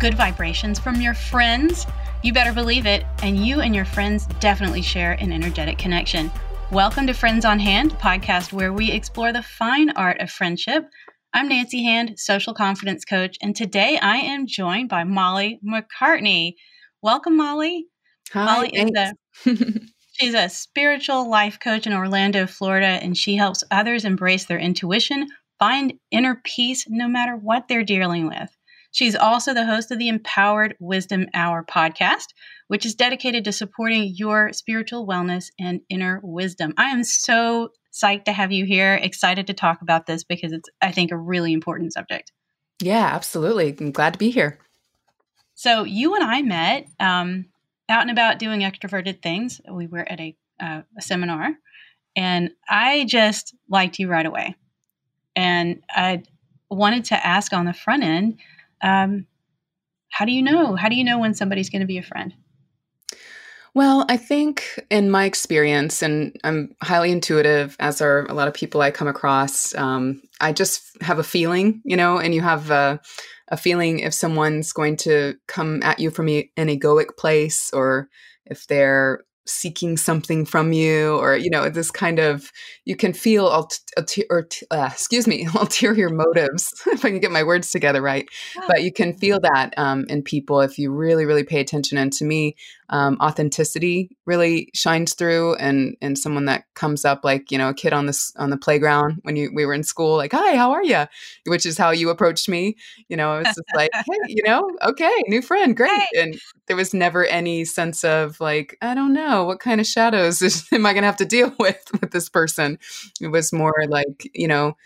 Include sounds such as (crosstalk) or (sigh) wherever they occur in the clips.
good vibrations from your friends? You better believe it, and you and your friends definitely share an energetic connection. Welcome to Friends on Hand, podcast where we explore the fine art of friendship. I'm Nancy Hand, social confidence coach, and today I am joined by Molly McCartney. Welcome, Molly. Hi, Molly is a (laughs) she's a spiritual life coach in Orlando, Florida, and she helps others embrace their intuition, find inner peace no matter what they're dealing with. She's also the host of the Empowered Wisdom Hour podcast, which is dedicated to supporting your spiritual wellness and inner wisdom. I am so psyched to have you here, excited to talk about this because it's, I think, a really important subject. Yeah, absolutely. I'm glad to be here. So, you and I met um, out and about doing extroverted things. We were at a, uh, a seminar, and I just liked you right away. And I wanted to ask on the front end um, how do you know? How do you know when somebody's going to be a friend? Well, I think in my experience, and I'm highly intuitive, as are a lot of people I come across. Um, I just have a feeling, you know, and you have a, a feeling if someone's going to come at you from an egoic place or if they're seeking something from you or you know this kind of you can feel ulter, or uh, excuse me (laughs) ulterior motives (laughs) if i can get my words together right yeah. but you can feel that um, in people if you really really pay attention and to me um, authenticity really shines through and and someone that comes up like you know a kid on this on the playground when you we were in school like hi how are you which is how you approached me you know it's just like (laughs) hey you know okay new friend great hey. and there was never any sense of like i don't know what kind of shadows is, (laughs) am i going to have to deal (laughs) with with this person it was more like you know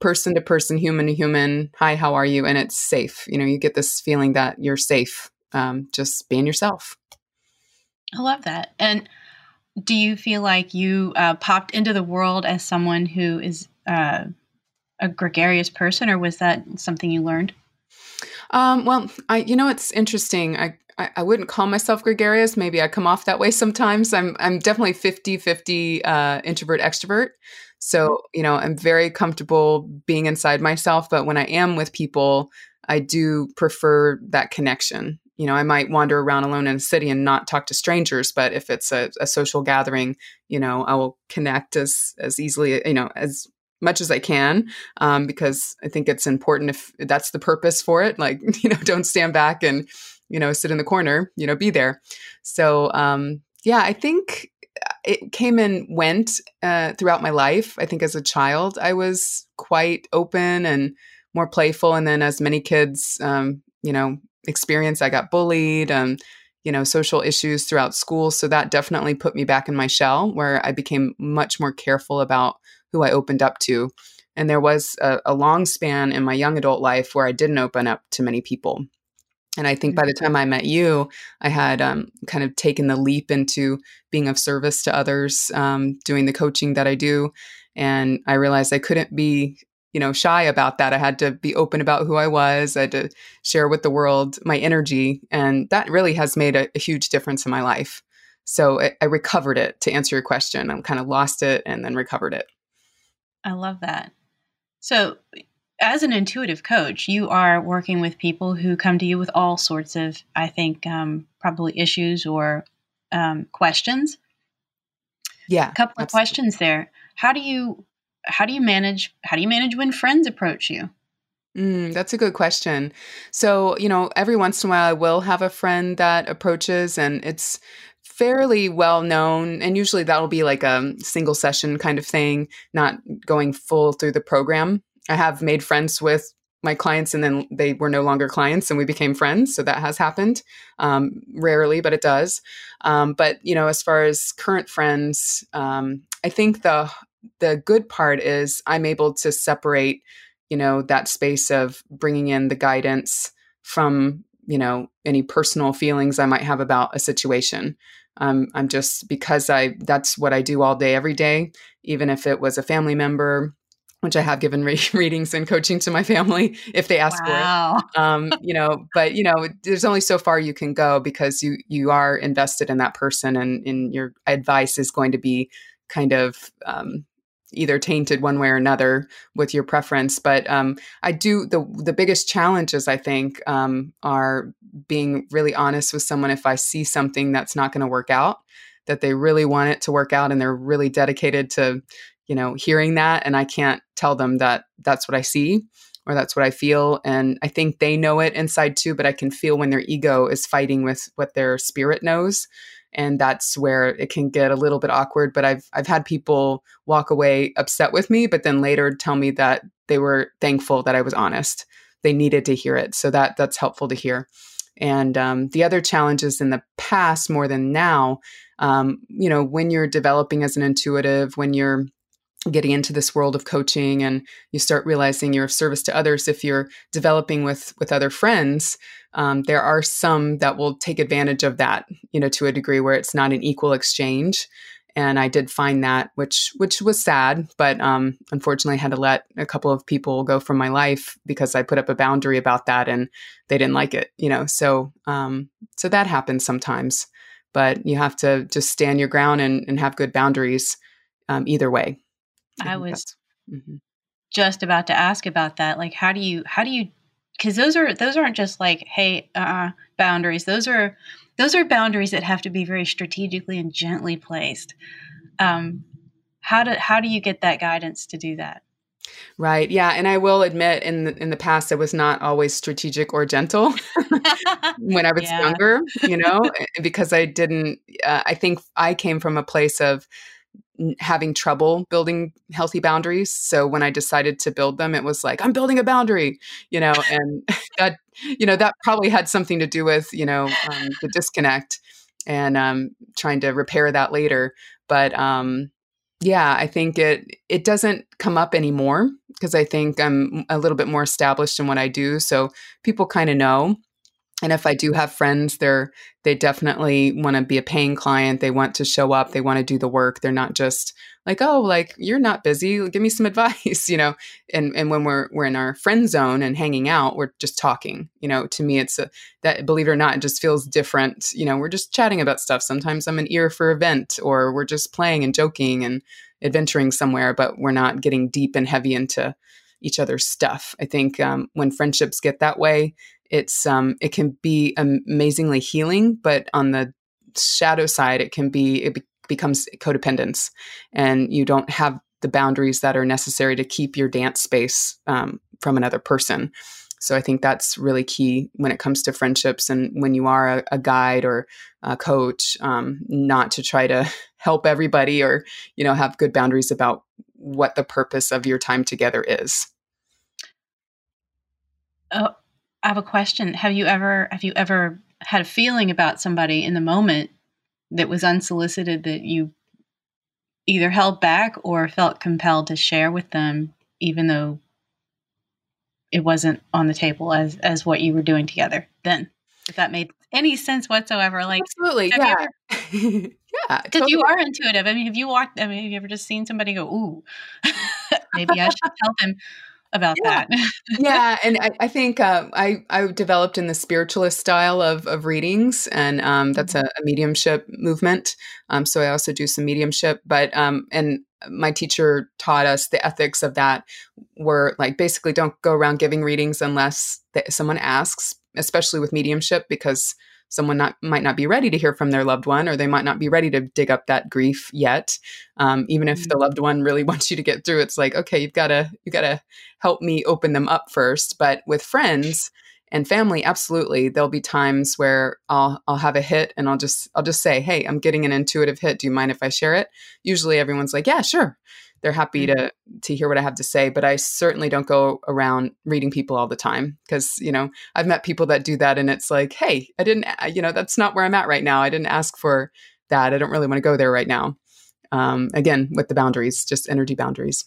person to person human to human hi how are you and it's safe you know you get this feeling that you're safe um, just being yourself I love that. And do you feel like you uh, popped into the world as someone who is uh, a gregarious person, or was that something you learned? Um, well, I, you know, it's interesting. I, I, I, wouldn't call myself gregarious. Maybe I come off that way sometimes. I'm, I'm definitely 50, 50 uh, introvert extrovert. So, mm-hmm. you know, I'm very comfortable being inside myself. But when I am with people, I do prefer that connection you know, I might wander around alone in a city and not talk to strangers, but if it's a, a social gathering, you know, I will connect as as easily, you know, as much as I can, um, because I think it's important if that's the purpose for it. Like, (laughs) you know, don't stand back and, you know, sit in the corner. You know, be there. So, um, yeah, I think it came and went uh, throughout my life. I think as a child, I was quite open and more playful, and then as many kids, um, you know, experience. I got bullied and, you know, social issues throughout school. So that definitely put me back in my shell where I became much more careful about who I opened up to. And there was a, a long span in my young adult life where I didn't open up to many people. And I think by the mm-hmm. time I met you, I had um, kind of taken the leap into being of service to others, um, doing the coaching that I do. And I realized I couldn't be you know shy about that. I had to be open about who i was. I had to share with the world my energy. And that really has made a, a huge difference in my life. So I, I recovered it to answer your question. I kind of lost it and then recovered it. I love that. So as an intuitive coach you are working with people who come to you with all sorts of i think um, probably issues or um, questions yeah a couple absolutely. of questions there how do you how do you manage how do you manage when friends approach you? Mm, that's a good question. So, you know, every once in a while I will have a friend that approaches and it's fairly well known and usually that'll be like a single session kind of thing, not going full through the program. I have made friends with my clients and then they were no longer clients and we became friends so that has happened um, rarely but it does um, but you know as far as current friends um, i think the the good part is I'm able to separate, you know, that space of bringing in the guidance from, you know, any personal feelings I might have about a situation. Um, I'm just because I that's what I do all day, every day, even if it was a family member, which I have given re- (laughs) readings and coaching to my family if they ask wow. for it. (laughs) Um, you know, but you know, there's only so far you can go because you you are invested in that person, and, and your advice is going to be kind of um, either tainted one way or another with your preference. But um, I do the the biggest challenges I think um, are being really honest with someone if I see something that's not going to work out, that they really want it to work out and they're really dedicated to, you know, hearing that, and I can't tell them that that's what I see or that's what I feel. And I think they know it inside too, but I can feel when their ego is fighting with what their spirit knows. And that's where it can get a little bit awkward but i've i've had people walk away upset with me but then later tell me that they were thankful that i was honest. They needed to hear it. So that that's helpful to hear. And um, the other challenges in the past more than now um, you know when you're developing as an intuitive when you're getting into this world of coaching and you start realizing you're of service to others if you're developing with with other friends um, there are some that will take advantage of that you know to a degree where it's not an equal exchange. And i did find that which which was sad but um, unfortunately I had to let a couple of people go from my life because i put up a boundary about that and they didn't like it you know so um, so that happens sometimes. But you have to just stand your ground and, and have good boundaries um, either way I was mm-hmm. just about to ask about that. Like, how do you, how do you, because those are those aren't just like, hey, uh, boundaries. Those are those are boundaries that have to be very strategically and gently placed. Um, how do how do you get that guidance to do that? Right. Yeah, and I will admit in the, in the past it was not always strategic or gentle (laughs) when I (laughs) was yeah. younger, you know, (laughs) eh, because I didn't uh, I think I came from a place of having trouble building healthy boundaries. So when I decided to build them, it was like, I'm building a boundary, you know, and (laughs) that, you know, that probably had something to do with, you know, um, the disconnect and um, trying to repair that later. But um, yeah, I think it, it doesn't come up anymore because I think I'm a little bit more established in what I do. So people kind of know and if i do have friends they're they definitely want to be a paying client they want to show up they want to do the work they're not just like oh like you're not busy give me some (laughs) advice you know? And and when we're we're in our friend zone and hanging out we're just talking you know? To me it's a that believe it or not it just feels different you know? We're just chatting about stuff. Sometimes i'm an ear for a vent or we're just playing and joking and adventuring somewhere but we're not getting deep and heavy into each other's stuff. I think um, when friendships get that way it's um it can be amazingly healing but on the shadow side it can be it be- becomes codependence and you don't have the boundaries that are necessary to keep your dance space um, from another person. So i think that's really key when it comes to friendships and when you are a, a guide or a coach um, not to try to (laughs) help everybody or you know have good boundaries about what the purpose of your time together is. Oh I have a question. Have you ever have you ever had a feeling about somebody in the moment that was unsolicited that you either held back or felt compelled to share with them even though it wasn't on the table as as what you were doing together then if that made any sense whatsoever like absolutely yeah ever, (laughs) yeah because totally. you are intuitive i mean have you walked i mean have you ever just seen somebody go ooh (laughs) maybe i should tell them about yeah. that. (laughs) yeah, and I, I think uh, I I developed in the spiritualist style of of readings, and um, that's mm-hmm. a, a, mediumship movement. Um, so I also do some mediumship, but um, and my teacher taught us the ethics of that were like basically don't go around giving readings unless someone asks, especially with mediumship because someone not, might not be ready to hear from their loved one or they might not be ready to dig up that grief yet. Um, even if the mm-hmm. loved one really (laughs) wants you to get through it's like okay you've got to you got to help me open them up first. But with friends and family absolutely there'll be times where I'll I'll have a hit and I'll just I'll just say hey I'm getting an intuitive hit. Do you mind if I share it? Usually everyone's like yeah sure they're happy mm-hmm. to to hear what I have to say. But I certainly don't go around reading people all the time because you know I've met people that do that, and it's like, hey, I didn't, you know, that's not where I'm at right now. I didn't ask for that. I don't really want to go there right now. Um, again, with the boundaries, just energy boundaries.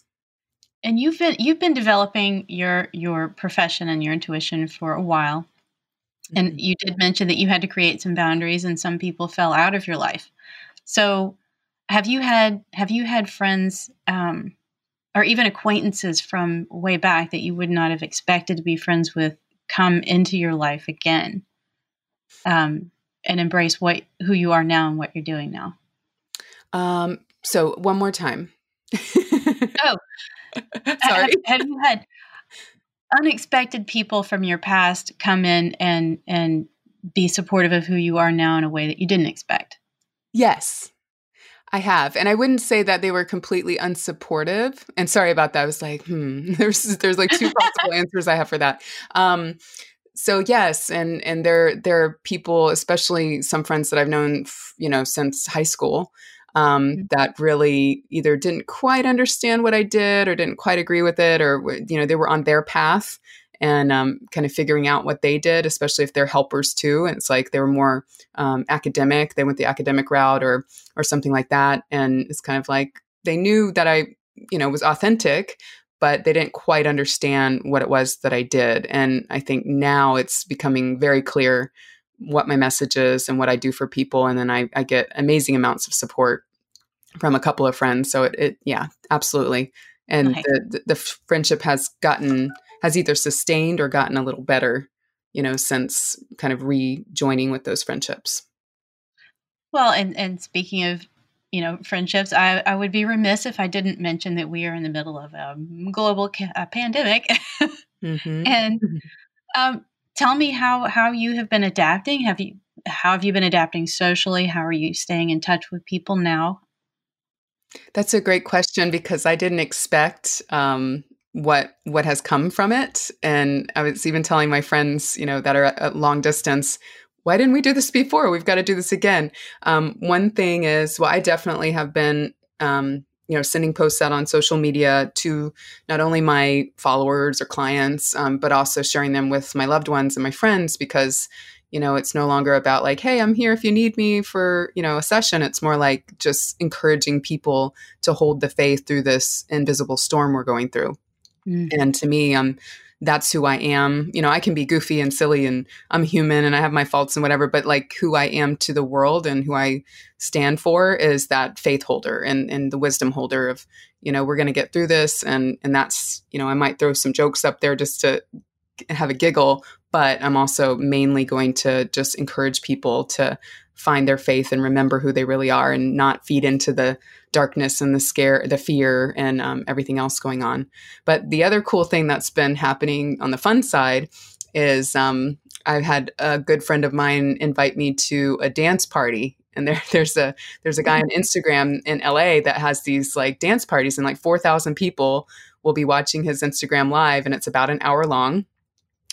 And you've been you've been developing your your profession and your intuition for a while. And mm-hmm. you did mention that you had to create some boundaries, and some people fell out of your life. So have you had have you had friends um, or even acquaintances from way back that you would not have expected to be friends with come into your life again um, and embrace what who you are now and what you're doing now um, so one more time Oh, (laughs) sorry. Have, have you had unexpected people from your past come in and and be supportive of who you are now in a way that you didn't expect? Yes. I have, and I wouldn't say that they were completely unsupportive. And sorry about that. I was like, hmm. (laughs) There's there's like two possible answers I have for that. Um, so yes, and and there there are people, especially some friends that I've known, you know, since high school, um, mm-hmm. that really either didn't quite understand what I did or didn't quite agree with it, or you know, they were on their path and um, kind of figuring out what they did, especially if they're helpers too. And it's like they were more um, academic; they went the academic route or or something like that. And it's kind of like they knew that I, you know, was authentic, but they didn't quite understand what it was that I did. And I think now it's becoming very clear what my message is and what I do for people. And then I, I get amazing amounts of support from a couple of friends. So it, it yeah, absolutely. And the, the, the friendship has gotten, has either sustained or gotten a little better, you know, since kind of rejoining with those friendships. Well, and, and speaking of you know friendships I, I would be remiss if i didn't mention that we are in the middle of a global ca- a pandemic (laughs) mm-hmm. and (laughs) um, tell me how how you have been adapting have you how have you been adapting socially how are you staying in touch with people now that's a great question because i didn't expect um, what what has come from it and i was even telling my friends you know that are at long distance why didn't we do this before? We've got to do this again. Um, one thing is, well, I definitely have been, um, you know, sending posts out on social media to not only my followers or clients, um, but also sharing them with my loved ones and my friends because, you know, it's no longer about like, hey, I'm here if you need me for, you know, a session. It's more like just encouraging people to hold the faith through this invisible storm we're going through. Mm. And to me, I'm that's who I am. You know, I can be goofy and silly and I'm human and I have my faults and whatever, but like who I am to the world and who I stand for is that faith holder and, and the wisdom holder of, you know, we're going to get through this. And, and that's, you know, I might throw some jokes up there just to have a giggle, but I'm also mainly going to just encourage people to find their faith and remember who they really are and not feed into the darkness and the scare, the fear, and um, everything else going on. But the other cool thing that's been happening on the fun side is um, I've had a good friend of mine invite me to a dance party. And there, (laughs) there's a there's a guy on Instagram in LA that has these like dance parties, and like four thousand people will be watching his Instagram live, and it's about an hour long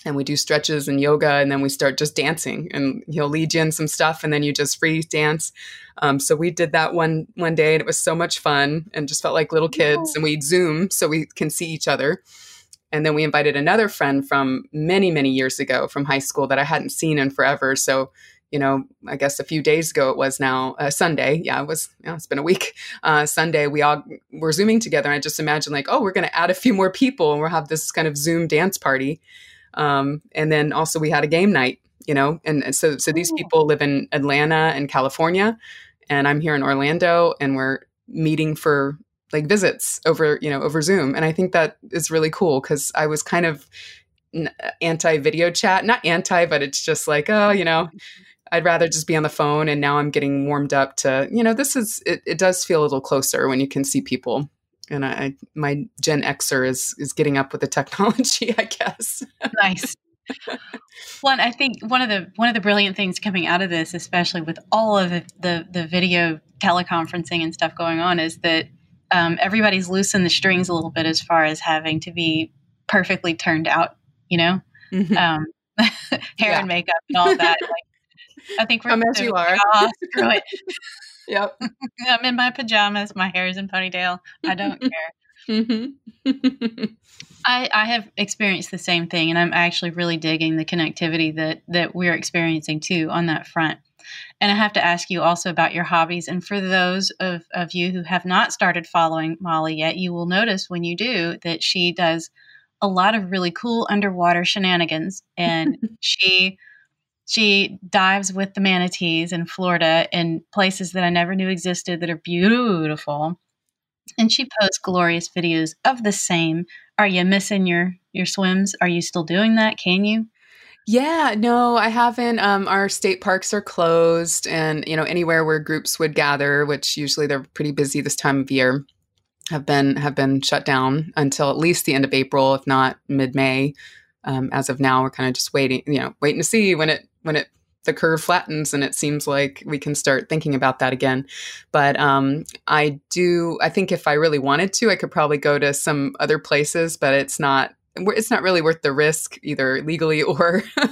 and we do stretches and yoga and then we start just dancing and he'll lead you in some stuff and then you just free dance um, so we did that one one day and it was so much fun and just felt like little kids and we'd zoom so we can see each other and then we invited another friend from many many years ago from high school that i hadn't seen in forever so you know, I guess a few days ago it was now uh, Sunday. Yeah, it was. Know, it's been a week. Uh, Sunday, we all were zooming together. And I just imagine like, oh, we're going to add a few more people and we'll have this kind of Zoom dance party. Um, and then also we had a game night, you know, and, so so these oh. people live in Atlanta and California, and I'm here in Orlando, and we're meeting for like visits over you know over Zoom, and I think that is really cool because I was kind of anti video chat, not anti, but it's just like oh you know. I'd rather just be on the phone and now I'm getting warmed up to, you know, this is, it, it does feel a little closer when you can see people and I, my Gen Xer is is getting up with the technology, (laughs) I guess. nice. One, I think one of the one of the brilliant things coming out of this, especially with all of the the, the video teleconferencing and stuff going on, is that um, everybody's loosened the strings a little bit as far as having to be perfectly turned out. You know, mm-hmm. um, (laughs) hair yeah. and makeup and all that. Like, I think (laughs) we're as you are. Screw it. Yep. (laughs) I'm in my pajamas. My hair is in ponytail. I don't (laughs) care. Mm-hmm. (laughs) I, I have experienced the same thing, and I'm actually really digging the connectivity that that we're experiencing too on that front. And I have to ask you also about your hobbies. And for those of, of you who have not started following Molly yet, you will notice when you do that she does a lot of really cool underwater shenanigans. And she she dives with the manatees in Florida in places that I never knew existed that are beautiful. And she posts glorious videos of the same. Are you missing your your swims? Are you still doing that? Can you? Yeah, no, I haven't. Um, our state parks are closed, and you know anywhere where groups would gather, which usually they're pretty busy this time of year. have been have been shut down until at least the end of April, if not mid May. Um, as of now, we're kind of just waiting, you know, waiting to see when it when it the curve flattens and it seems like we can start thinking about that again. But um, I do, I think if I really wanted to, I could probably go to some other places, but it's not. It's not really worth the risk, either legally (laughs) or, (laughs)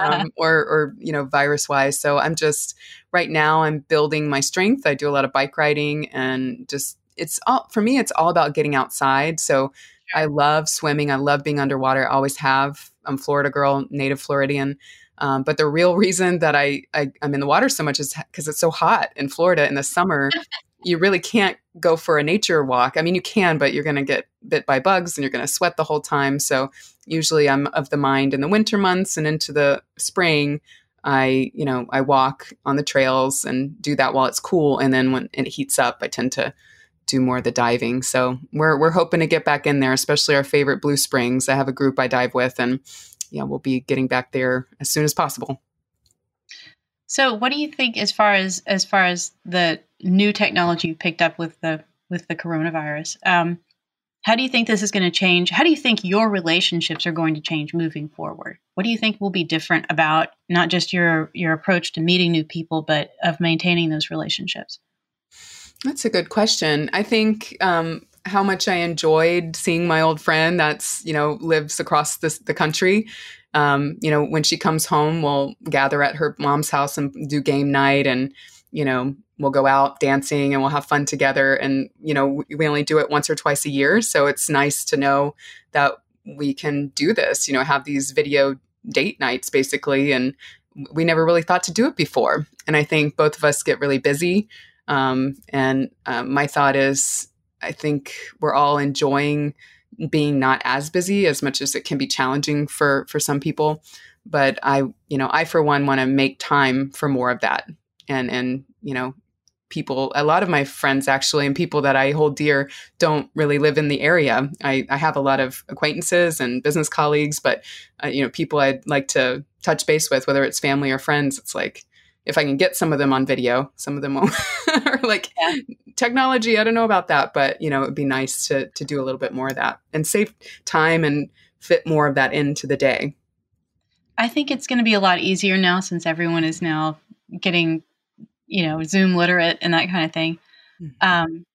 um, or, or you know, virus wise. So I'm just right now. I'm building my strength. I do a lot of bike riding, and just it's all for me. It's all about getting outside. So I love swimming. I love being underwater. I always have. I'm Florida girl, native Floridian. Um, but the real reason that I, I am in the water so much is because it's so hot in Florida in the summer. (laughs) you really can't go for a nature walk. I mean, you can, but you're going to get bit by bugs and you're going to sweat the whole time. So usually I'm of the mind in the winter months and into the spring. I, you know, I walk on the trails and do that while it's cool. And then when it heats up, I tend to do more of the diving. So we're we're hoping to get back in there, especially our favorite Blue Springs. I have a group I dive with, and yeah, we'll be getting back there as soon as possible. So, what do you think as far as as far as the new technology you picked up with the with the coronavirus? Um, how do you think this is going to change? How do you think your relationships are going to change moving forward? What do you think will be different about not just your your approach to meeting new people, but of maintaining those relationships? That's a good question. I think um, how much I enjoyed seeing my old friend that's, you know, lives across this, the country. Um, you know, when she comes home, we'll gather at her mom's house and do game night and, you know, we'll go out dancing and we'll have fun together. And, you know, we only do it once or twice a year. So it's nice to know that we can do this, you know, have these video date nights basically. And we never really thought to do it before. And I think both of us get really busy. Um, and um, my thought is, I think we're all enjoying being not as busy as much as it can be challenging for for some people. But i you know i for one want to make time for more of that. And and you know people a lot of my friends actually and people that i hold dear don't really live in the area. I, I have a lot of acquaintances and business colleagues but uh, you know people i'd like to touch base with whether it's family or friends it's like if I can get some of them on video, some of them won't. (laughs) or like yeah. technology, I don't know about that, but you know, it'd be nice to to do a little bit more of that and save time and fit more of that into the day. I think it's going to be a lot easier now since everyone is now getting, you know, Zoom literate and that kind of thing. Mm-hmm. Um,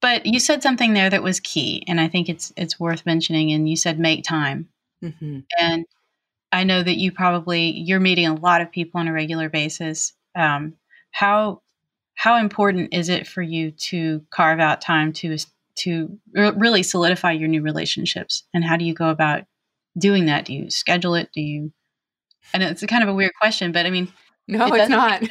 but you said something there that was key, and I think it's it's worth mentioning. And you said make time, mm-hmm. and I know that you probably you're meeting a lot of people on a regular basis. Um, how how important is it for you to carve out time to to really solidify your new relationships? And how do you go about doing that? Do you schedule it? Do you? I know it's a kind of a weird question, but I mean, no, it it's not. (laughs)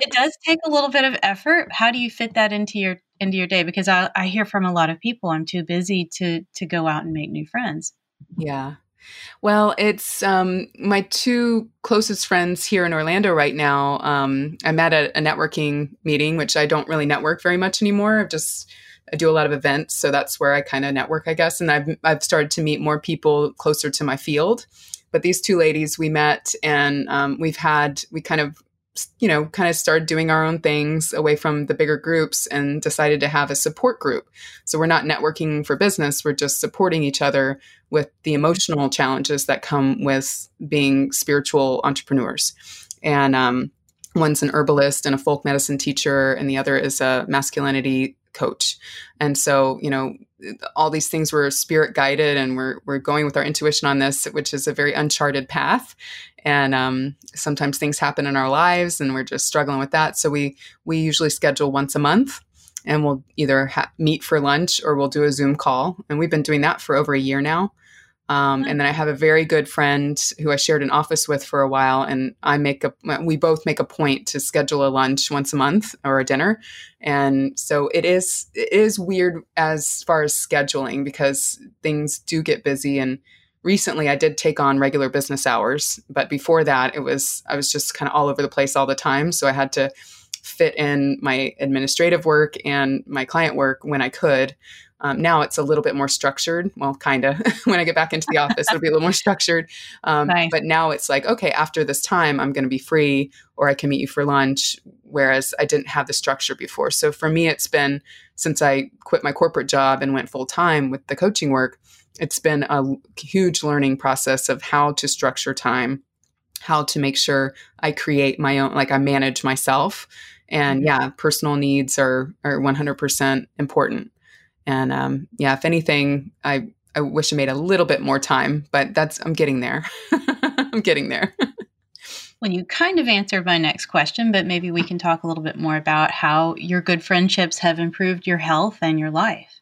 it does take a little bit of effort. How do you fit that into your into your day? Because I, I hear from a lot of people, I'm too busy to to go out and make new friends. Yeah, well, it's um, my two closest friends here in Orlando right now. Um, I'm at a, a, networking meeting, which I don't really network very much anymore. I've just I do a lot of events, so that's where I kind of network, I guess. And I've I've started to meet more people closer to my field. But these two ladies we met, and um, we've had we kind of you know, kind of started doing our own things away from the bigger groups and decided to have a support group. So we're not networking for business, we're just supporting each other with the emotional challenges that come with being spiritual entrepreneurs. And um, one's an herbalist and a folk medicine teacher, and the other is a masculinity coach. And so, you know, all these things were spirit guided and we're, we're going with our intuition on this, which is a very uncharted path. And um, sometimes things happen in our lives and we're just struggling with that. So we, we usually schedule once a month and we'll either ha- meet for lunch or we'll do a Zoom call. And we've been doing that for over a year now. Um, and then I have a very good friend who I shared an office with for a while, and I make a we both make a point to schedule a lunch once a month or a dinner, and so it is it is weird as far as scheduling because things do get busy and recently I did take on regular business hours, but before that it was I was just kind of all over the place all the time, so I had to fit in my administrative work and my client work when I could Um, now it's a little bit more structured. Well, kind of. (laughs) when I get back into the office, it'll be a little more (laughs) structured. Um, nice. But now it's like, okay, after this time, I'm going to be free, or I can meet you for lunch. Whereas I didn't have the structure before. So for me, it's been since I quit my corporate job and went full time with the coaching work. It's been a huge learning process of how to structure time, how to make sure I create my own, like I manage myself. And mm-hmm. yeah, personal needs are are 100% important. And um, yeah, if anything, I I wish I made a little bit more time, but that's I'm getting there. (laughs) I'm getting there. well, you kind of answered my next question, but maybe we can talk a little bit more about how your good friendships have improved your health and your life.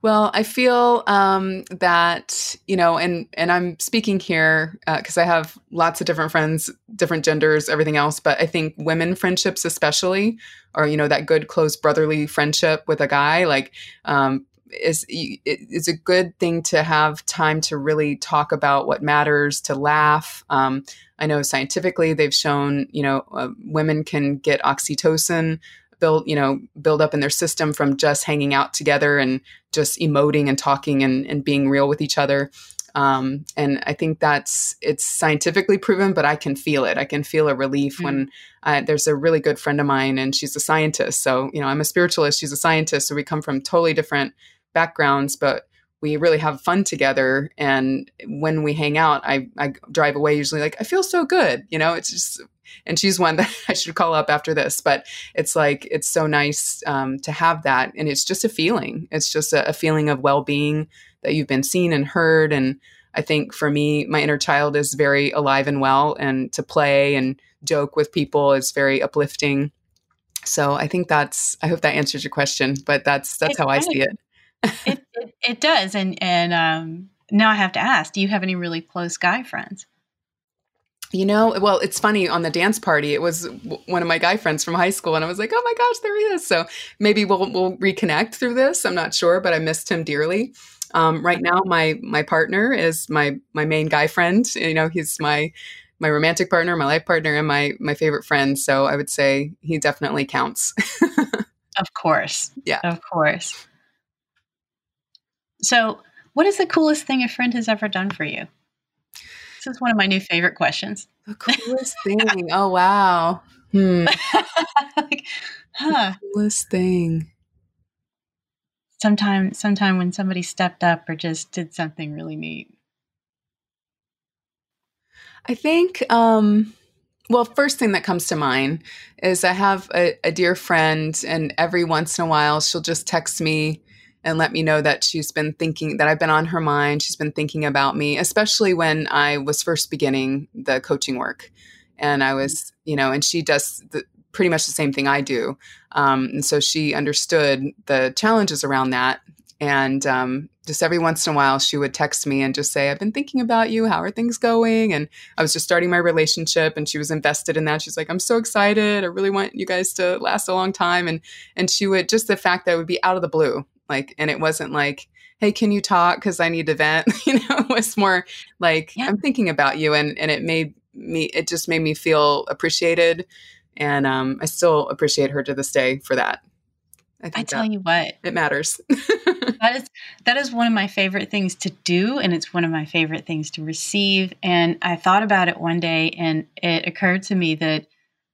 Well, I feel um, that you know, and and I'm speaking here because uh, I have lots of different friends, different genders, everything else. But I think women friendships, especially, or you know, that good close brotherly friendship with a guy, like, um, is is a good thing to have time to really talk about what matters, to laugh. Um, I know scientifically they've shown, you know, uh, women can get oxytocin build you know build up in their system from just hanging out together and just emoting and talking and, and being real with each other. Um, and i think that's it's scientifically proven but i can feel it. I can feel a relief mm-hmm. when I, there's a really good friend of mine and she's a scientist. So you know i'm a spiritualist she's a scientist. So we come from totally different backgrounds but we really have fun together and when we hang out I, I drive away usually like i feel so good you know it's just and she's one that (laughs) I should call up after this. But it's like it's so nice um, to have that, and it's just a feeling. It's just a, a feeling of well being that you've been seen and heard. And I think for me, my inner child is very alive and well, and to play and joke with people is very uplifting. So I think that's. I hope that answers your question, but that's that's it how I see it, it. It does, and and um, now I have to ask: Do you have any really close guy friends? you know, well, it's funny on the dance party. It was one of my guy friends from high school, and I was like, "Oh my gosh, there he is!" So maybe we'll we'll reconnect through this. I'm not sure, but I missed him dearly. Um, right now, my my partner is my my main guy friend. You know, he's my my romantic partner, my life partner, and my my favorite friend. So I would say he definitely counts. (laughs) of course, yeah, of course. So, what is the coolest thing a friend has ever done for you? This is one of my new favorite questions. The coolest (laughs) thing. Oh wow. Hmm. (laughs) like, huh. The coolest thing. Sometime sometime when somebody stepped up or just did something really neat. I think um well, first thing that comes to mind is I have a, a dear friend, and every once in a while she'll just text me and let me know that she's been thinking that I've been on her mind. She's been thinking about me, especially when I was first beginning the coaching work. And I was, you know, and she does the, pretty much the same thing I do. Um, and so she understood the challenges around that. And um, just every once in a while, she would text me and just say, I've been thinking about you. How are things going? And I was just starting my relationship and she was invested in that. She's like, I'm so excited. I really want you guys to last a long time. And, and she would just the fact that it would be out of the blue like and it wasn't like hey can you talk? Because i need to vent. (laughs) You know it was more like yeah. i'm thinking about you and and it made me it just made me feel appreciated and um, i still appreciate her to this day for that. I, I tell you what. it matters. (laughs) That is that is one of my favorite things to do and it's one of my favorite things to receive and i thought about it one day and it occurred to me that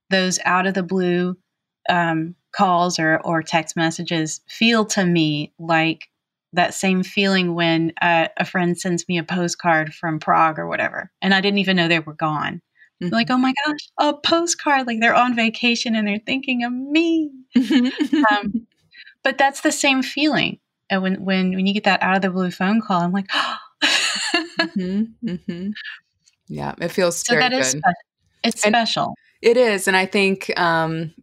those out of the blue um, calls or, or text messages feel to me like that same feeling when uh, a friend sends me a postcard from Prague or whatever, and I didn't even know they were gone. Mm-hmm. Like, oh my gosh, a postcard! Like they're on vacation and they're thinking of me. um, (laughs) but that's the same feeling. And when when when you get that out of the blue phone call, I'm like, mm-hmm, mm-hmm. yeah, it feels so that good. Is it's and special. It is, and I think um,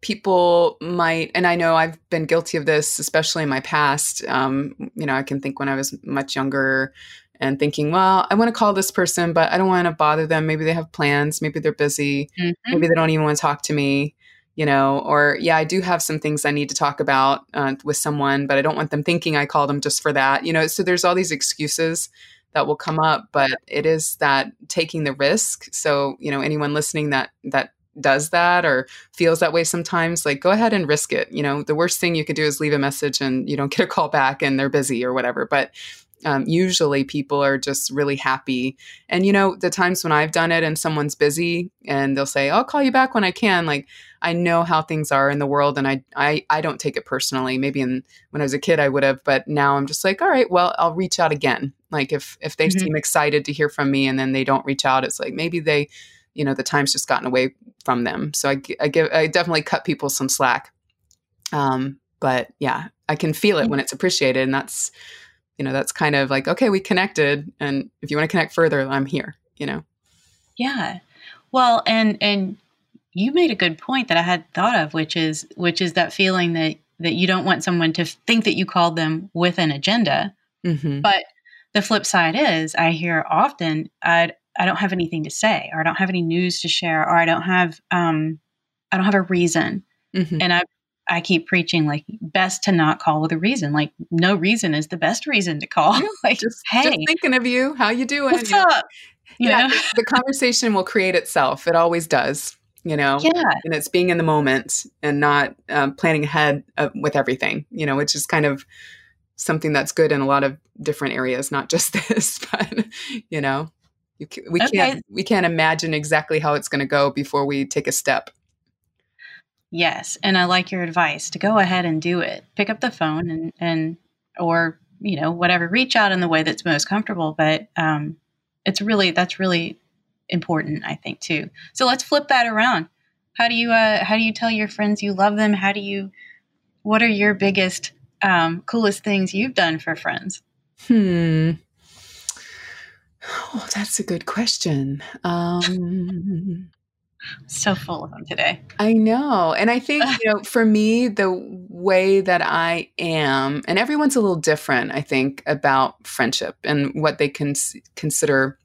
people might, and I know I've been guilty of this, especially in my past. Um, you know, I can think when I was much younger and thinking, well, I want to call this person, but I don't want to bother them. Maybe they have plans. Maybe they're busy. Mm-hmm. Maybe they don't even want to talk to me. You know, or yeah, I do have some things I need to talk about uh, with someone, but I don't want them thinking I called them just for that. You know, so there's all these excuses that will come up, but it is that taking the risk. So, you know, anyone listening that that does that or feels that way sometimes, like go ahead and risk it. You know, the worst thing you could do is leave a message and you don't (laughs) get a call back and they're busy or whatever. But um, usually people are just really happy. And, you know, the times when I've done it and someone's busy and they'll say, I'll call you back when I can, like, I know how things are in the world and I, I, I don't take it personally. Maybe in, when I was a kid, I would have, but now I'm just like, all right, well, I'll reach out again. Like if, if they mm-hmm. seem excited to hear from me and then they don't reach out, it's like, maybe they, you know, the time's just gotten away from them. So I, I give, I definitely cut people some slack. Um, but yeah, I can feel it mm-hmm. when it's appreciated. And that's, you know, that's kind of like, okay, we connected. And if you want to connect further, I'm here, you know? Yeah. Well, and, and you made a good point that I had thought of, which is, which is that feeling that, that you don't want someone to think that you called them with an agenda. Mm-hmm. But the flip side is I hear often, I, I don't have anything to say, or I don't have any news to share, or I don't have, um, I don't have a reason. Mm-hmm. And I I keep preaching like best to not call with a reason. Like no reason is the best reason to call. Yeah, (laughs) like just, hey, just thinking of you. How you doing? What's up? You yeah, the, the (laughs) conversation will create itself. It always does. You know, yeah, and it's being in the moment and not um, planning ahead with everything. You know, which is kind of something that's good in a lot of different areas, not just (laughs) this. But you know, you, we okay. can't we can't imagine exactly how it's going to go before we take a step. Yes, and I like your advice to go ahead and do it. Pick up the phone and and or you know whatever, reach out in the way that's most comfortable. But um, it's really that's really important, I think too. So let's flip that around. How do you uh, how do you tell your friends you love them? How do you what are your biggest um, coolest things you've done for friends? Hmm. Oh, that's a good question. Um, so full of them today. I know. And I think, (laughs) you know, for me, the way that I am, and everyone's a little different, I think, about friendship and what they can consider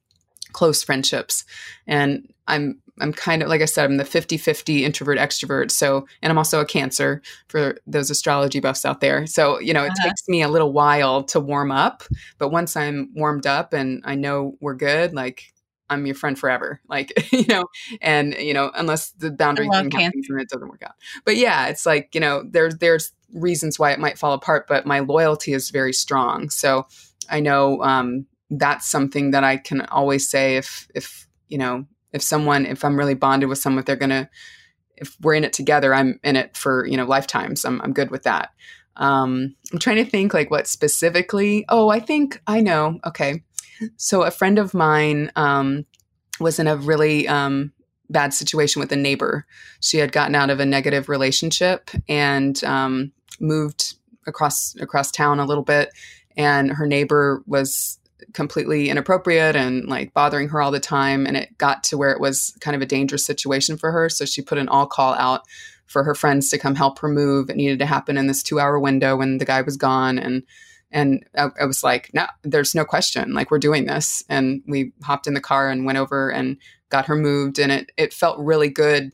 close friendships. And I'm I'm kind of like I said, I'm the 50-50 introvert extrovert. So and I'm also a cancer for those astrology buffs out there. So, you know, it uh-huh. takes me a little while to warm up. But once I'm warmed up and I know we're good, like I'm your friend forever. (laughs) Like, you know, and you know, unless the boundary thing happens and it doesn't work out. But yeah, it's like, you know, there's there's reasons why it might fall apart, but my loyalty is very strong. So I know um, that's something that I can always say if if you know if someone if I'm really bonded with someone, if they're gonna if we're in it together, I'm in it for you know lifetimes. I'm I'm good with that. Um, I'm trying to think like what specifically. Oh, I think I know. Okay, so a friend of mine um, was in a really um, bad situation with a neighbor. She had gotten out of a negative relationship and um, moved across across town a little bit, and her neighbor was completely inappropriate and like bothering her all the time and it got to where it was kind of a dangerous situation for her so she put an all call out for her friends to come help her move it needed to happen in this 2 hour window when the guy was gone and and I, I, was like, no, there's no question. Like we're doing this. And we hopped in the car and went over and got her moved. And it, it felt really good.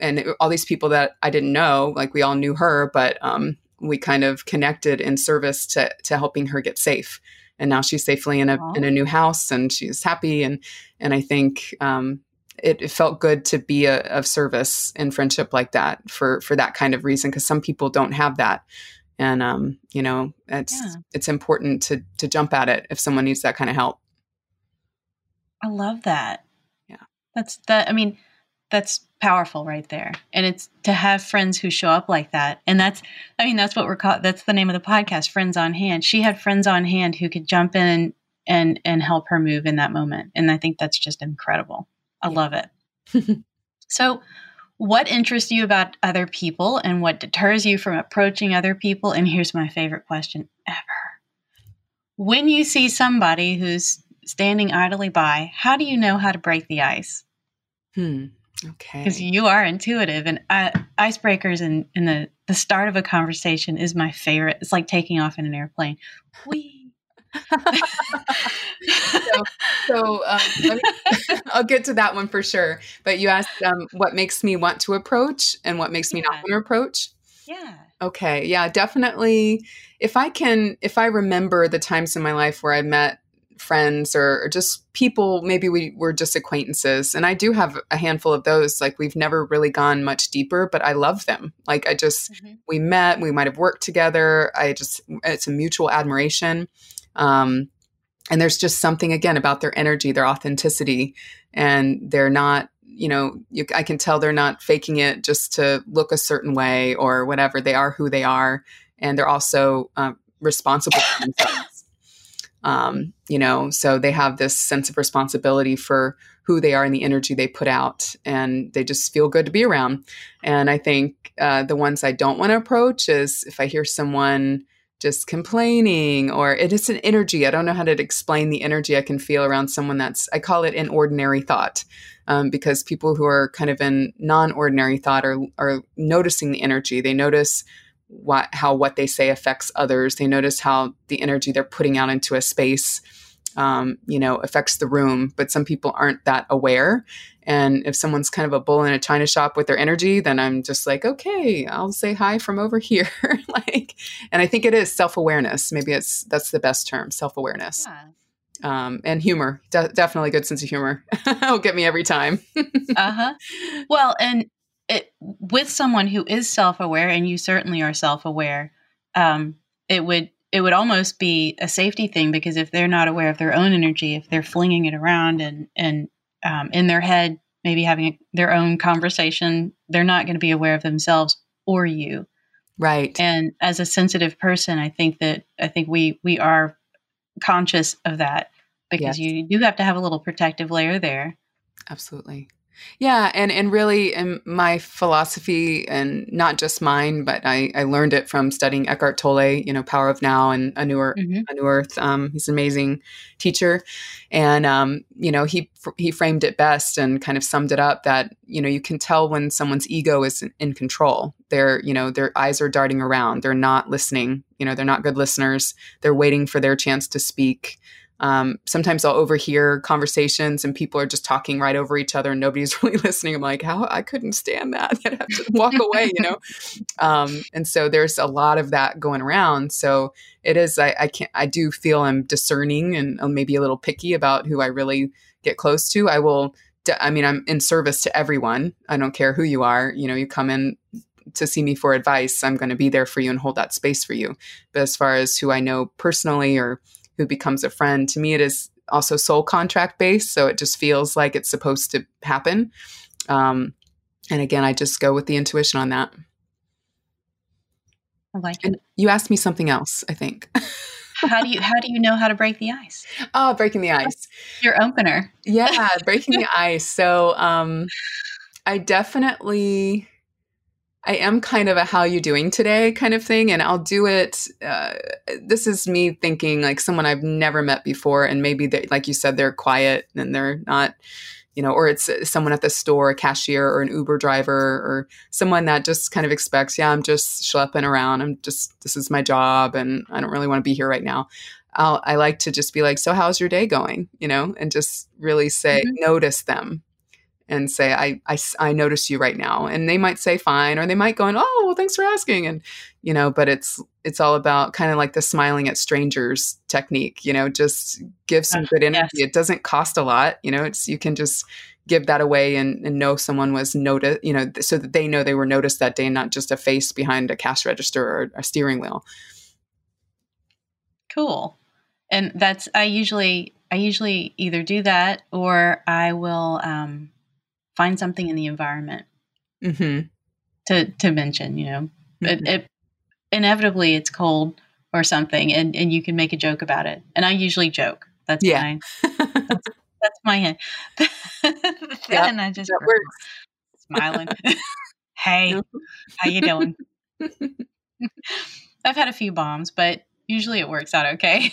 And it, all these people that I didn't know, like we all knew her, but um, we kind of connected in service to, to helping her get safe. And now she's safely in a, in a new house and she's happy. And, and I think, um, it, it, felt good to be a, of service in friendship like that for, for that kind of reason. Cause some people don't have that and um, you know it's yeah. it's important to to jump at it if someone needs that kind of help i love that yeah that's that i mean that's powerful right there and it's to have friends who show up like that and that's i mean that's what we're called that's the name of the podcast friends on hand she had friends on hand who could jump in and and help her move in that moment and i think that's just incredible i love it (laughs) so what interests you about other people and what deters you from approaching other people? And here's my favorite question ever. When you see somebody who's standing idly by, how do you know how to break the ice? Hmm. Okay. Because you are intuitive, and uh, icebreakers in, in the, the start of a conversation is my favorite. It's like taking off in an airplane. So, so um, me, (laughs) I'll get to that one for sure. But you asked um, what makes me want to approach and what makes me yeah. not want to approach. Yeah. Okay. Yeah, definitely. If I can, if I remember the times in my life where I met friends or, or, just people maybe we were just acquaintances. And i do have a handful of those like we've never really gone much deeper but i love them. Like i just mm-hmm. we met we might have worked together. I just it's a mutual admiration. Um, and there's just something again about their energy their authenticity and they're not you know you, i can tell they're not faking it just to look a certain way or whatever. They are who they are and they're also uh, responsible for themselves um, you know so they have this sense of responsibility for who they are and the energy they put out and they just feel good to be around. And i think uh, the ones i don't want to approach is if i hear someone just complaining or it is an energy i don't know how to explain the energy i can feel around someone that's i call it an ordinary thought um, because people who are kind of in non-ordinary thought are, are noticing the energy. They notice what how what they say affects others they notice how the energy they're putting out into a space um, you know affects the room but some people aren't that aware and if someone's kind of a bull in a china shop with their energy, then I'm just like, okay, I'll say hi from over (laughs) here. like, and I think it is self awareness. Maybe it's that's the best term, self awareness. Yeah. Um, and humor, De- definitely good sense of humor. (laughs) will get me every time. (laughs) uh huh. Well, and it, with someone who is self aware, and you certainly are self aware, um, it would it would almost be a safety thing because if they're not aware of their own energy, if they're flinging it around and and um, in their head, maybe having their own conversation. They're not going to be aware of themselves or you. Right. And as a sensitive person, I think that I think we we are conscious of that because yes. you do have to have a little protective layer there. Absolutely. Yeah, and and really, in my philosophy, and not just mine, but I, I learned it from studying Eckhart Tolle. You know, Power of Now and A New Earth. Mm-hmm. A New Earth. Um, he's an amazing teacher, and um, you know, he he framed it best and kind of summed it up that you know you can tell when someone's ego is in, in control. They're you know their eyes are darting around. They're not listening. You know, they're not good listeners. They're waiting for their chance to speak. Um, sometimes I'll overhear conversations and people are just talking right over each other and nobody's (laughs) really listening. I'm like, how I couldn't stand that. (laughs) I'd have to walk (laughs) away, you know? Um, and so there's a lot of that going around. So it is, I, I can't, I do feel I'm discerning and uh, maybe a little picky about who I really get close to. I will, I mean, I'm in service to everyone. I don't care who you are. You know, you come in to see me for advice, I'm going to be there for you and hold that space for you. But as far as who I know personally or who becomes a friend. To me, it is also soul contract based, so it just feels like it's supposed to happen. Um, and again, I just go with the intuition on that. I like and it. You asked me something else, I think. (laughs) how do you how do you know how to break the ice? Oh, breaking the ice. (laughs) Your opener. yeah, breaking the (laughs) ice. So um I definitely I am kind of a how you doing today kind of thing. And I'll do it. Uh, this is me thinking like someone I've never met before. And maybe they, like you said, they're quiet and they're not, you know, or it's someone at the store, a cashier or an Uber driver or someone that just kind of expects, yeah, I'm just schlepping around. I'm just, this is my job and I don't really want to be here right now. I'll, I like to just be like, so how's your day going? You know, and just really say, mm-hmm. notice them and say, I, I, I notice you right now. And they might say fine, or they might go, in, oh, well, thanks for asking. And, you know, but it's, it's all about kind of like the smiling at strangers technique, you know, just give some good energy. Yes. It doesn't cost a lot, you know, it's, you can just give that away and, and know someone was noticed, you know, so that they know they were noticed that day, and not just a face behind a cash register or a steering wheel. Cool. And that's, I usually, I usually either do that or I will, um, find something in the environment mm-hmm. to to mention. You know, mm-hmm. it, it, inevitably it's cold or something, and and you can make a joke about it. And I usually joke. That's yeah. my that's, (laughs) that's my hint. (laughs) then I just smiling. (laughs) hey, how you doing? I've had a few bombs, but usually it works out okay.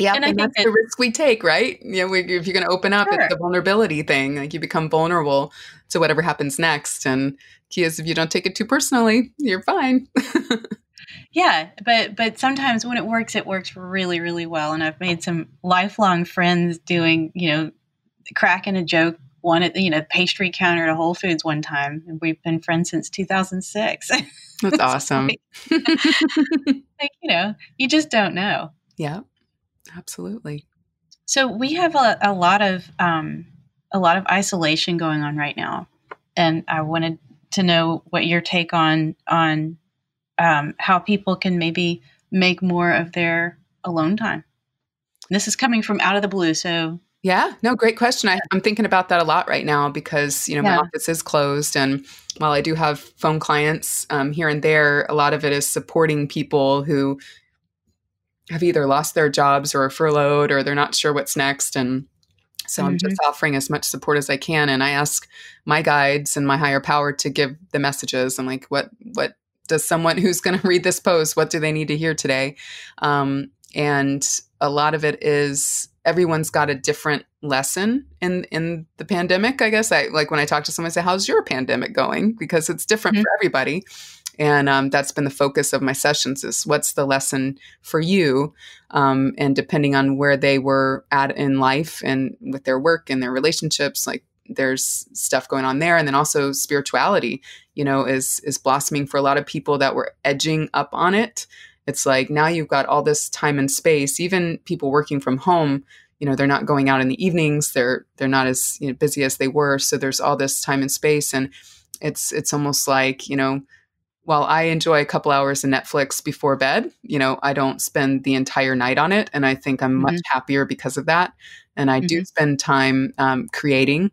Yeah, and, and that's that, the risk we take, right? You know, if you're going to open up, sure. it's the vulnerability thing. Like you become vulnerable to whatever happens next. And is if you don't take it too personally, you're fine. (laughs) yeah, but but sometimes when it works, it works really really well. And I've made some lifelong friends doing you know cracking a joke one at the you know pastry counter at Whole Foods one time, and we've been friends since 2006. That's (laughs) awesome. (laughs) like, you know, you just don't know. Yeah. Absolutely. So we have a, a lot of um, a lot of isolation going on right now, and I wanted to know what your take on on um, how people can maybe make more of their alone time. This is coming from out of the blue, so yeah, no, great question. I, am thinking about that a lot right now because you know yeah. my office is closed, and while I do have phone clients um, here and there, a lot of it is supporting people who have either lost their jobs or are furloughed or they're not sure what's next, and so mm-hmm. I'm just mm-hmm. offering as much support as I can. And I ask my guides and my higher power to give the messages. I'm like, what what does someone who's going (laughs) to read this post? What do they need to hear today? Um, and a lot of it is everyone's got a different lesson in in the pandemic i guess i like when i talk to someone I say how's your pandemic going because it's different mm-hmm. for everybody and um, that's been the focus of my sessions is what's the lesson for you? Um, and depending on where they were at in life and with their work and their relationships like there's stuff going on there. And then also spirituality you know is is blossoming for a lot of people that were edging up on it. It's like now you've got all this time and space. Even people working from home you know they're not going out in the evenings. They're they're not as you know, busy as they were. So there's all this time and space. And it's it's almost like you know while I enjoy a couple hours of Netflix before bed, you know, I don't spend the entire night on it. And I think I'm mm-hmm. much happier because of that. And I mm-hmm. do spend time um, creating,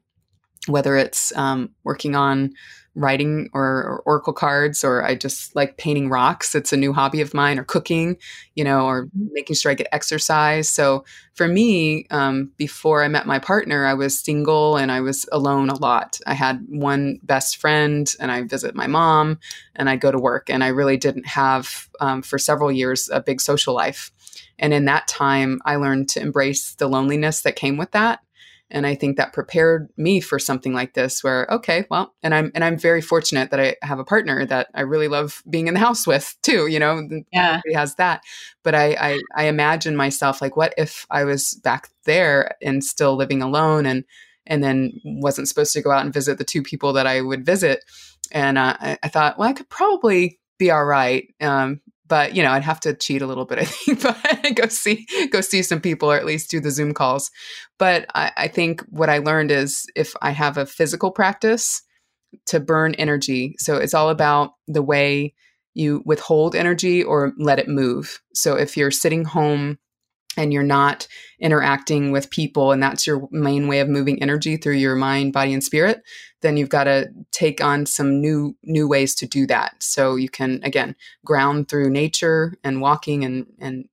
whether it's um, working on writing or, or, oracle cards or i just like painting rocks. It's a new hobby of mine or cooking you know or mm-hmm. making sure i get exercise. So for me um, before i met my partner i was single and i was alone a lot. I had one best friend and i visit my mom and i go to work and i really didn't have um, for several years a big social life. And in that time i learned to embrace the loneliness that came with that and i think that prepared me for something like this where okay well and i'm and i'm very fortunate that i have a partner that i really love being in the house with too you know yeah. he has that. But I, I i imagine myself like what if i was back there and still living alone and and then wasn't supposed to go out and visit the two people that i would visit? And uh, I, I, thought well i could probably be all right um, but you know i'd have to cheat a little bit i think (laughs) but go see go see some people or at least do the zoom calls. But I, I, think what i learned is if i have a physical practice to burn energy. So it's all about the way you withhold energy or let it move. So if you're sitting home and you're not interacting with people and that's your main way of moving energy through your mind body and spirit then you've got to take on some new new ways to do that. So you can again ground through nature and walking and and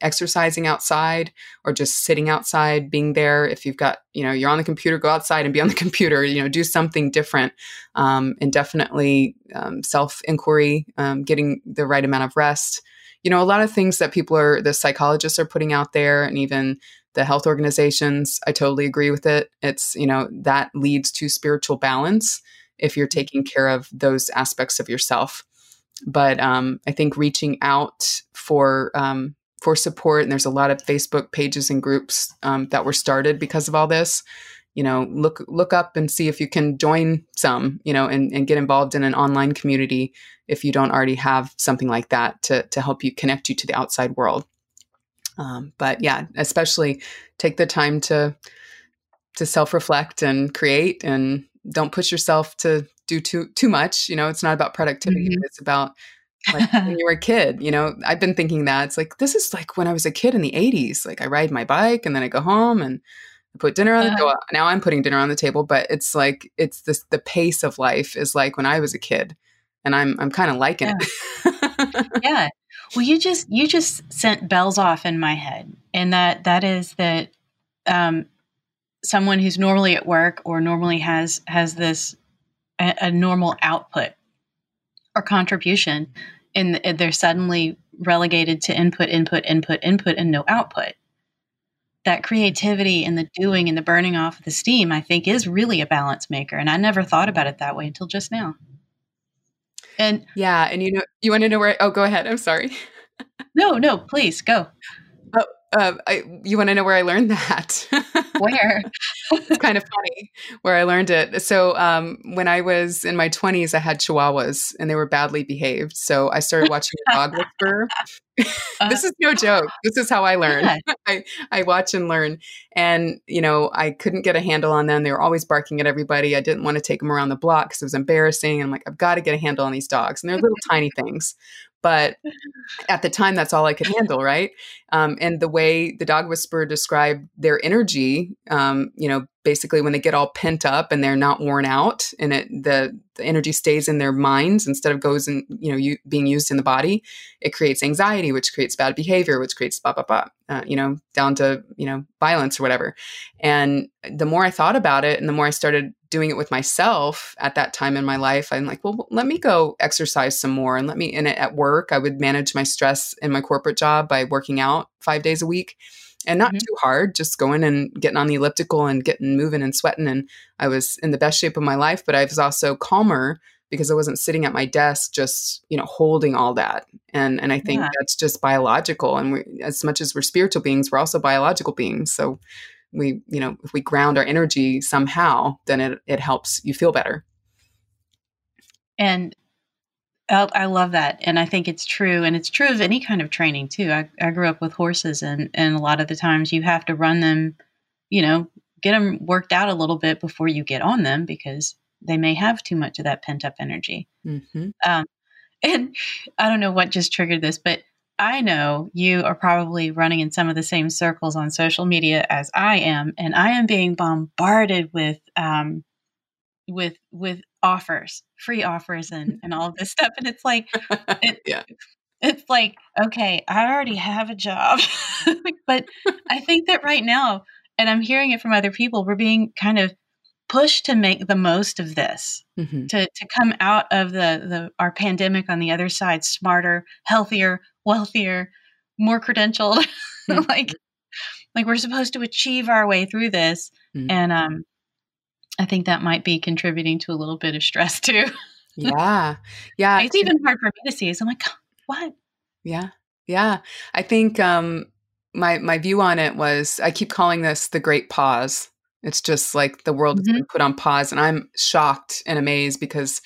exercising outside or just sitting outside being there. If you've got you know you're on the computer go outside and be on the (laughs) computer you know do something different. Um, and definitely um, self inquiry um, getting the right amount of rest. You know, a lot of things that people are, the psychologists are putting out there and even the health organizations, I totally agree with it. It's, you know, that leads to spiritual balance if you're taking care of those aspects of yourself. But um, I think reaching out for, um, for support, and there's a lot of Facebook pages and groups um, that were started because of all this you know look look up and see if you can join some you know and, and get involved in an online community if you don't already have something like that to, to help you connect you to the outside world um, but yeah especially take the time to to self-reflect and create and don't push yourself to do too too much you know it's not about productivity mm-hmm. it's about like when (laughs) you were a kid you know i've been thinking that it's like this is like when i was a kid in the 80s like i ride my bike and then i go home and I put dinner on yeah. the table. Now I'm putting dinner on the table, but it's like it's this the pace of life is like when I was a kid, and I'm I'm kind of liking yeah. it. yeah. (laughs) Well, you just you just sent bells off in my head, and that that is that um, someone who's normally at work or normally has has this a, a normal output or contribution, and they're suddenly relegated to input, input, input, input, and no output that creativity and the doing and the burning off of the steam, I think, is really a balance maker. And I never thought about it that way until just now. And yeah, and you know, you want to know where? Oh, go ahead. I'm sorry. no, no, please go. Oh, uh, I, you want to know where I learned (laughs) that? Where? (laughs) it's kind of funny where I learned it. So um, when I was in my 20s, I had chihuahuas and they were badly behaved. So I started watching dog whisperer. (laughs) this is no joke. This is how I learn. Yeah. (laughs) I, I watch and learn. And, you know, I couldn't get a handle on them. They were always barking at everybody. I didn't want to take them around the block because it was embarrassing. I'm like, I've got to get a handle on these dogs. And they're little tiny things. But at the time, that's all I could (laughs) handle, right? Um, and the way the dog whisperer described their energy, um, you know, basically when they get all pent up and they're not worn out, and it the, the energy stays in their minds instead of goes and you know you, being used in the body, it creates anxiety, which creates bad behavior, which creates blah blah blah, uh, you know, down to you know violence or whatever. And the more I thought about it, and the more I started doing it with myself at that time in my life, I'm like, well, let me go exercise some more. And let me, in it at work, I would manage my stress in my corporate job by working out five days a week and not mm-hmm. too hard, just going and getting on the elliptical and getting moving and sweating. And I was in the best shape of my life, but I was also calmer because I wasn't sitting at my desk just, you know, holding all that. And and I think yeah. that's just biological. And we, as much as we're spiritual beings, we're also biological beings. So we you know if we ground our energy somehow then it, it helps you feel better and I love that. And I think it's true. And it's true of any kind of training too. I, I grew up with horses and, and a lot of the times you have to run them, you know, get them worked out a little bit before you get on them because they may have too much of that pent up energy. Mm-hmm. Um, and (laughs) I don't know what just triggered this, but I know you are probably running in some of the same circles on social media as I am, and I am being bombarded with um, with with offers, free offers, and and all of this stuff. And it's like, (laughs) it, yeah, it's like, okay, I already have a job, (laughs) but I think that right now, and I'm hearing it from other people, we're being kind of push to make the most of this mm-hmm. to to come out of the the our pandemic on the other side smarter healthier wealthier more credentialed. (laughs) Mm-hmm. like like we're supposed to achieve our way through this mm-hmm. and um i think that might be contributing to a little bit of stress too. Yeah. Yeah (laughs) it's even hard for me to see. So i'm like what? Yeah. Yeah. I think um my my view on it was i keep calling this the great pause it's just like the world mm-hmm. has been put on pause. And I'm shocked and amazed because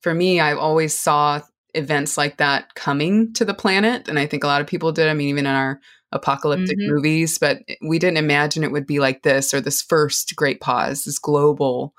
for me, I always saw events like that coming to the planet. And I think a lot of people did. I mean, even in our apocalyptic mm-hmm. movies, but we didn't imagine it would be like this or this first great pause, this global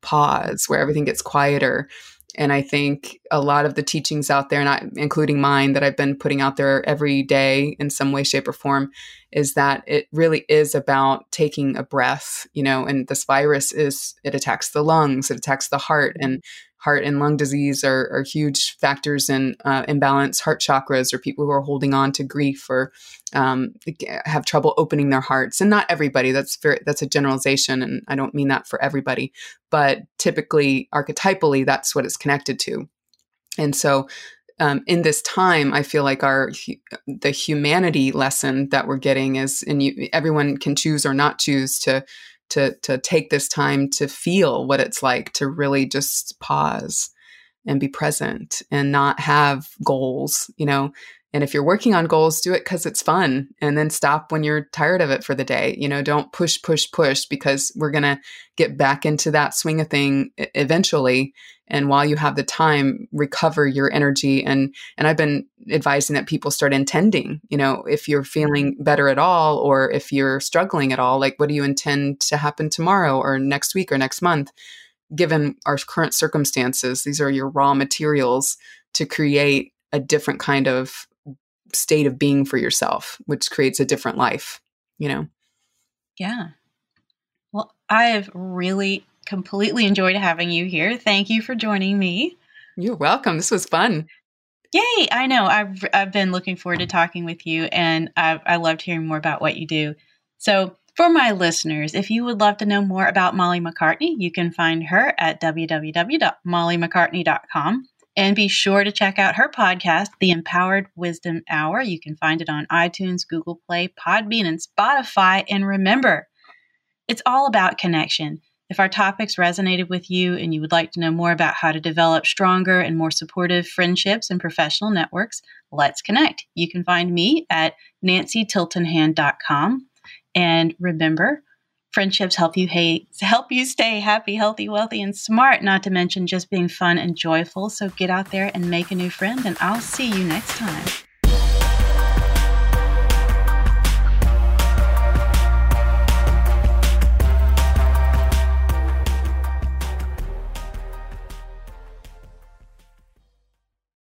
pause where everything gets quieter. And I think a lot of the teachings out there, not including mine, that I've been putting out there every day in some way, shape, or form, is that it really is about taking a breath, you know, and this virus is, it attacks the lungs, it attacks the heart. And heart and lung disease are, are huge factors in uh, imbalanced heart chakras or people who are holding on to grief or um, have trouble opening their hearts. And not everybody that's very that's a generalization and i don't mean that for everybody but typically archetypally that's what it's connected to. And so um, in this time, I feel like our the humanity lesson that we're getting is, and you, everyone can choose or not choose to to to take this time to feel what it's like to really just pause and be present and not have goals you know and if you're working on goals do it because it's fun and then stop when you're tired of it for the day. You know don't push push push because we're going to get back into that swing of thing eventually. And while you have the time recover your energy. And and i've been advising that people start intending you know if you're feeling mm-hmm. better at all or if you're struggling at all like what do you intend to happen tomorrow or next week or next month? Given our current circumstances these are your raw materials to create a different kind of state of being for yourself which creates a different life you know yeah well i have really completely enjoyed having you here. Thank you for joining me. You're welcome. This was fun. Yay! I know. I've I've been looking forward to talking with you, and I I loved hearing more about what you do. So, for my listeners, if you would love to know more about Molly McCartney, you can find her at www.mollymaccartney.com. And be sure to check out her podcast, The Empowered Wisdom Hour. You can find it on iTunes, Google Play, Podbean, and Spotify. And remember, it's all about connection. If our topics resonated with you and you would like to know more about how to develop stronger and more supportive friendships and professional networks, let's connect. You can find me at nancytiltonhand.com. And remember, Friendships help you hate, help you stay happy, healthy, wealthy, and smart, not to mention just being fun and joyful. So get out there and make a new friend, and I'll see you next time.